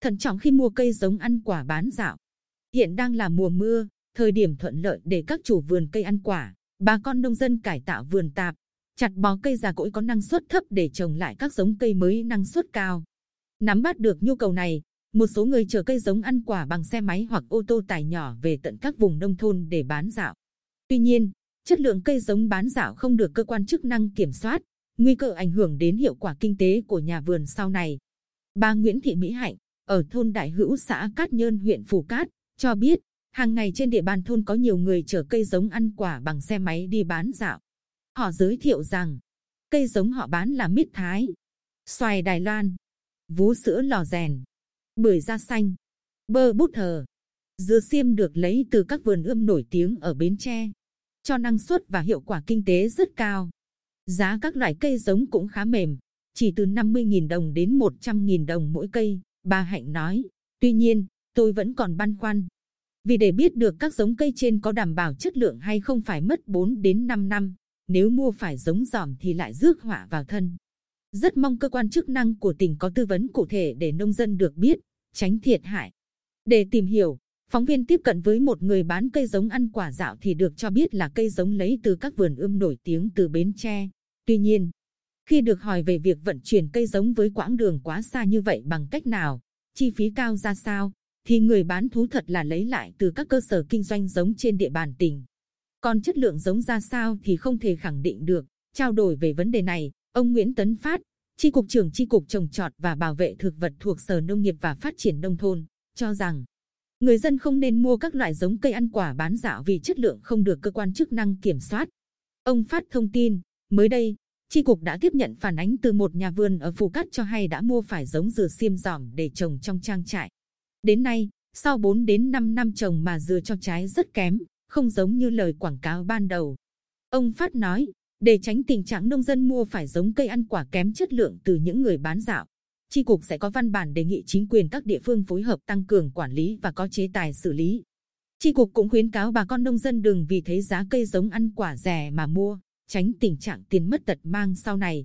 thận trọng khi mua cây giống ăn quả bán dạo. Hiện đang là mùa mưa, thời điểm thuận lợi để các chủ vườn cây ăn quả, bà con nông dân cải tạo vườn tạp, chặt bó cây già cỗi có năng suất thấp để trồng lại các giống cây mới năng suất cao. Nắm bắt được nhu cầu này, một số người chở cây giống ăn quả bằng xe máy hoặc ô tô tải nhỏ về tận các vùng nông thôn để bán dạo. Tuy nhiên, chất lượng cây giống bán dạo không được cơ quan chức năng kiểm soát, nguy cơ ảnh hưởng đến hiệu quả kinh tế của nhà vườn sau này. Bà Nguyễn Thị Mỹ Hạnh, ở thôn Đại Hữu xã Cát Nhơn huyện Phù Cát, cho biết, hàng ngày trên địa bàn thôn có nhiều người chở cây giống ăn quả bằng xe máy đi bán dạo. Họ giới thiệu rằng, cây giống họ bán là mít thái, xoài Đài Loan, vú sữa lò rèn, bưởi da xanh, bơ bút thờ. Dưa xiêm được lấy từ các vườn ươm nổi tiếng ở Bến Tre, cho năng suất và hiệu quả kinh tế rất cao. Giá các loại cây giống cũng khá mềm, chỉ từ 50.000 đồng đến 100.000 đồng mỗi cây, bà Hạnh nói. Tuy nhiên, tôi vẫn còn băn khoăn. Vì để biết được các giống cây trên có đảm bảo chất lượng hay không phải mất 4 đến 5 năm, nếu mua phải giống giòm thì lại rước họa vào thân. Rất mong cơ quan chức năng của tỉnh có tư vấn cụ thể để nông dân được biết, tránh thiệt hại. Để tìm hiểu, phóng viên tiếp cận với một người bán cây giống ăn quả dạo thì được cho biết là cây giống lấy từ các vườn ươm nổi tiếng từ Bến Tre. Tuy nhiên, khi được hỏi về việc vận chuyển cây giống với quãng đường quá xa như vậy bằng cách nào, chi phí cao ra sao, thì người bán thú thật là lấy lại từ các cơ sở kinh doanh giống trên địa bàn tỉnh. Còn chất lượng giống ra sao thì không thể khẳng định được. Trao đổi về vấn đề này, ông Nguyễn Tấn Phát, Chi cục trưởng Chi cục trồng trọt và bảo vệ thực vật thuộc Sở Nông nghiệp và Phát triển nông thôn cho rằng người dân không nên mua các loại giống cây ăn quả bán dạo vì chất lượng không được cơ quan chức năng kiểm soát. Ông Phát thông tin, mới đây, Chi cục đã tiếp nhận phản ánh từ một nhà vườn ở Phù Cát cho hay đã mua phải giống dừa xiêm giỏm để trồng trong trang trại. Đến nay, sau 4 đến 5 năm trồng mà dừa cho trái rất kém, không giống như lời quảng cáo ban đầu. Ông Phát nói, để tránh tình trạng nông dân mua phải giống cây ăn quả kém chất lượng từ những người bán dạo, Chi cục sẽ có văn bản đề nghị chính quyền các địa phương phối hợp tăng cường quản lý và có chế tài xử lý. Chi cục cũng khuyến cáo bà con nông dân đừng vì thấy giá cây giống ăn quả rẻ mà mua, tránh tình trạng tiền mất tật mang sau này.